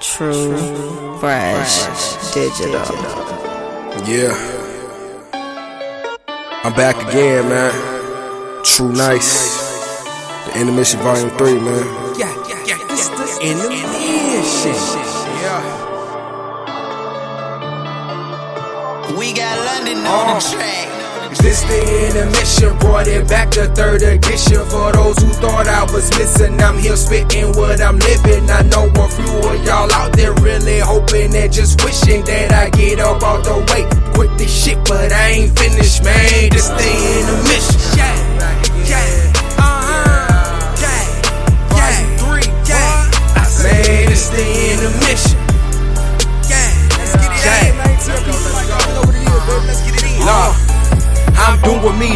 True, fresh, digital. Yeah. I'm back again, man. Tru Nyce. The intermission volume 3, man. Yeah, yeah, yeah. This the intermission. Yeah. We got London on the oh. track. This thing in the intermission, brought it back to third edition. For those who thought I was missing, I'm here spitting what I'm living. I know a few of y'all out there really hoping and just wishing that I get up out the way. Quit this shit, but I ain't finished, man. This the intermission. Yeah,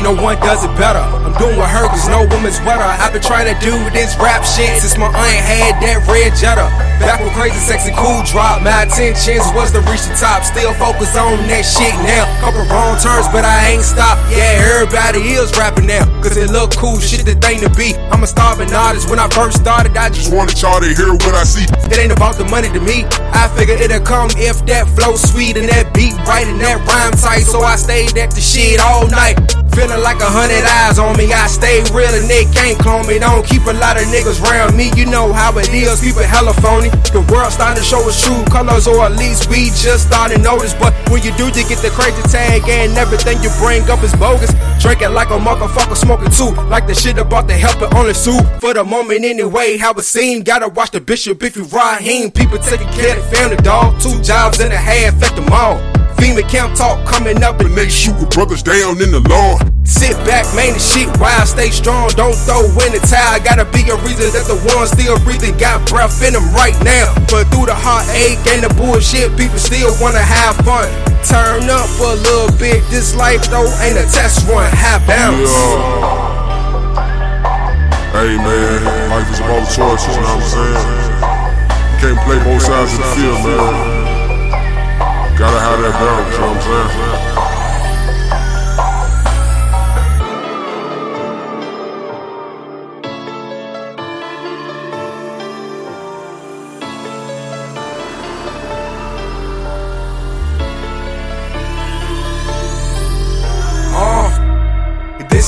no one does it better. I'm doing with her, cause no woman's wetter. I've been trying to do this rap shit since my aunt had that red jetta. Back when crazy, sexy, cool drop, my intentions was to reach the top. Still focused on that shit now. Couple wrong turns, but I ain't stopped. Yeah, everybody is rapping now, cause it look cool, shit the thing to be. I'm a starving artist. When I first started, I just Just wanted y'all to hear what I see. it ain't about the money to me. I figured it'll come if that flow sweet and that beat right and that rhyme tight. So I stayed at the shit all night. Feeling like a hundred eyes on me. I stay real and they can't clone me. Don't keep a lot of niggas around me. You know how it is. People hella phony. The world starting to show its true colors, or at least we just starting to notice. But when you do, you get the crazy tag and everything you bring up is bogus. Drinking like a motherfucker, smoking too. Like the shit about to help it only sue. For the moment anyway, how it seemed. Gotta watch the bishop if you Raheem. People taking care of the family, dog. Two jobs and a half at the mall. FEMA camp talk coming up and they shooting brothers down in the law. Sit back, man, the shit wild, stay strong, don't throw in the towel. Gotta be a reason that the ones still breathing got breath in them right now. But through the heartache and the bullshit, people still wanna have fun. Turn up for a little bit, this life though ain't a test run. Have bounce. Yeah. Hey man, life is about choices, you know what I'm saying? You can't play both sides of the field, man. Gotta have that balance, you know what I'm saying?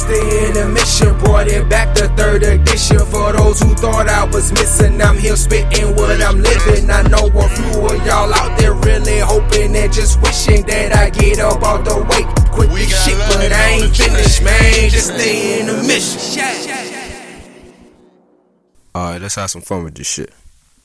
The intermission, brought it back to third edition. For those who thought I was missing, I'm here spitting what I'm living. I know a few of y'all out there really hoping and just wishing that I get up out the way. Quit We this shit, but I ain't the track. finished, man. Just the intermission. Yeah, yeah, yeah. Alright, let's have some fun with this shit.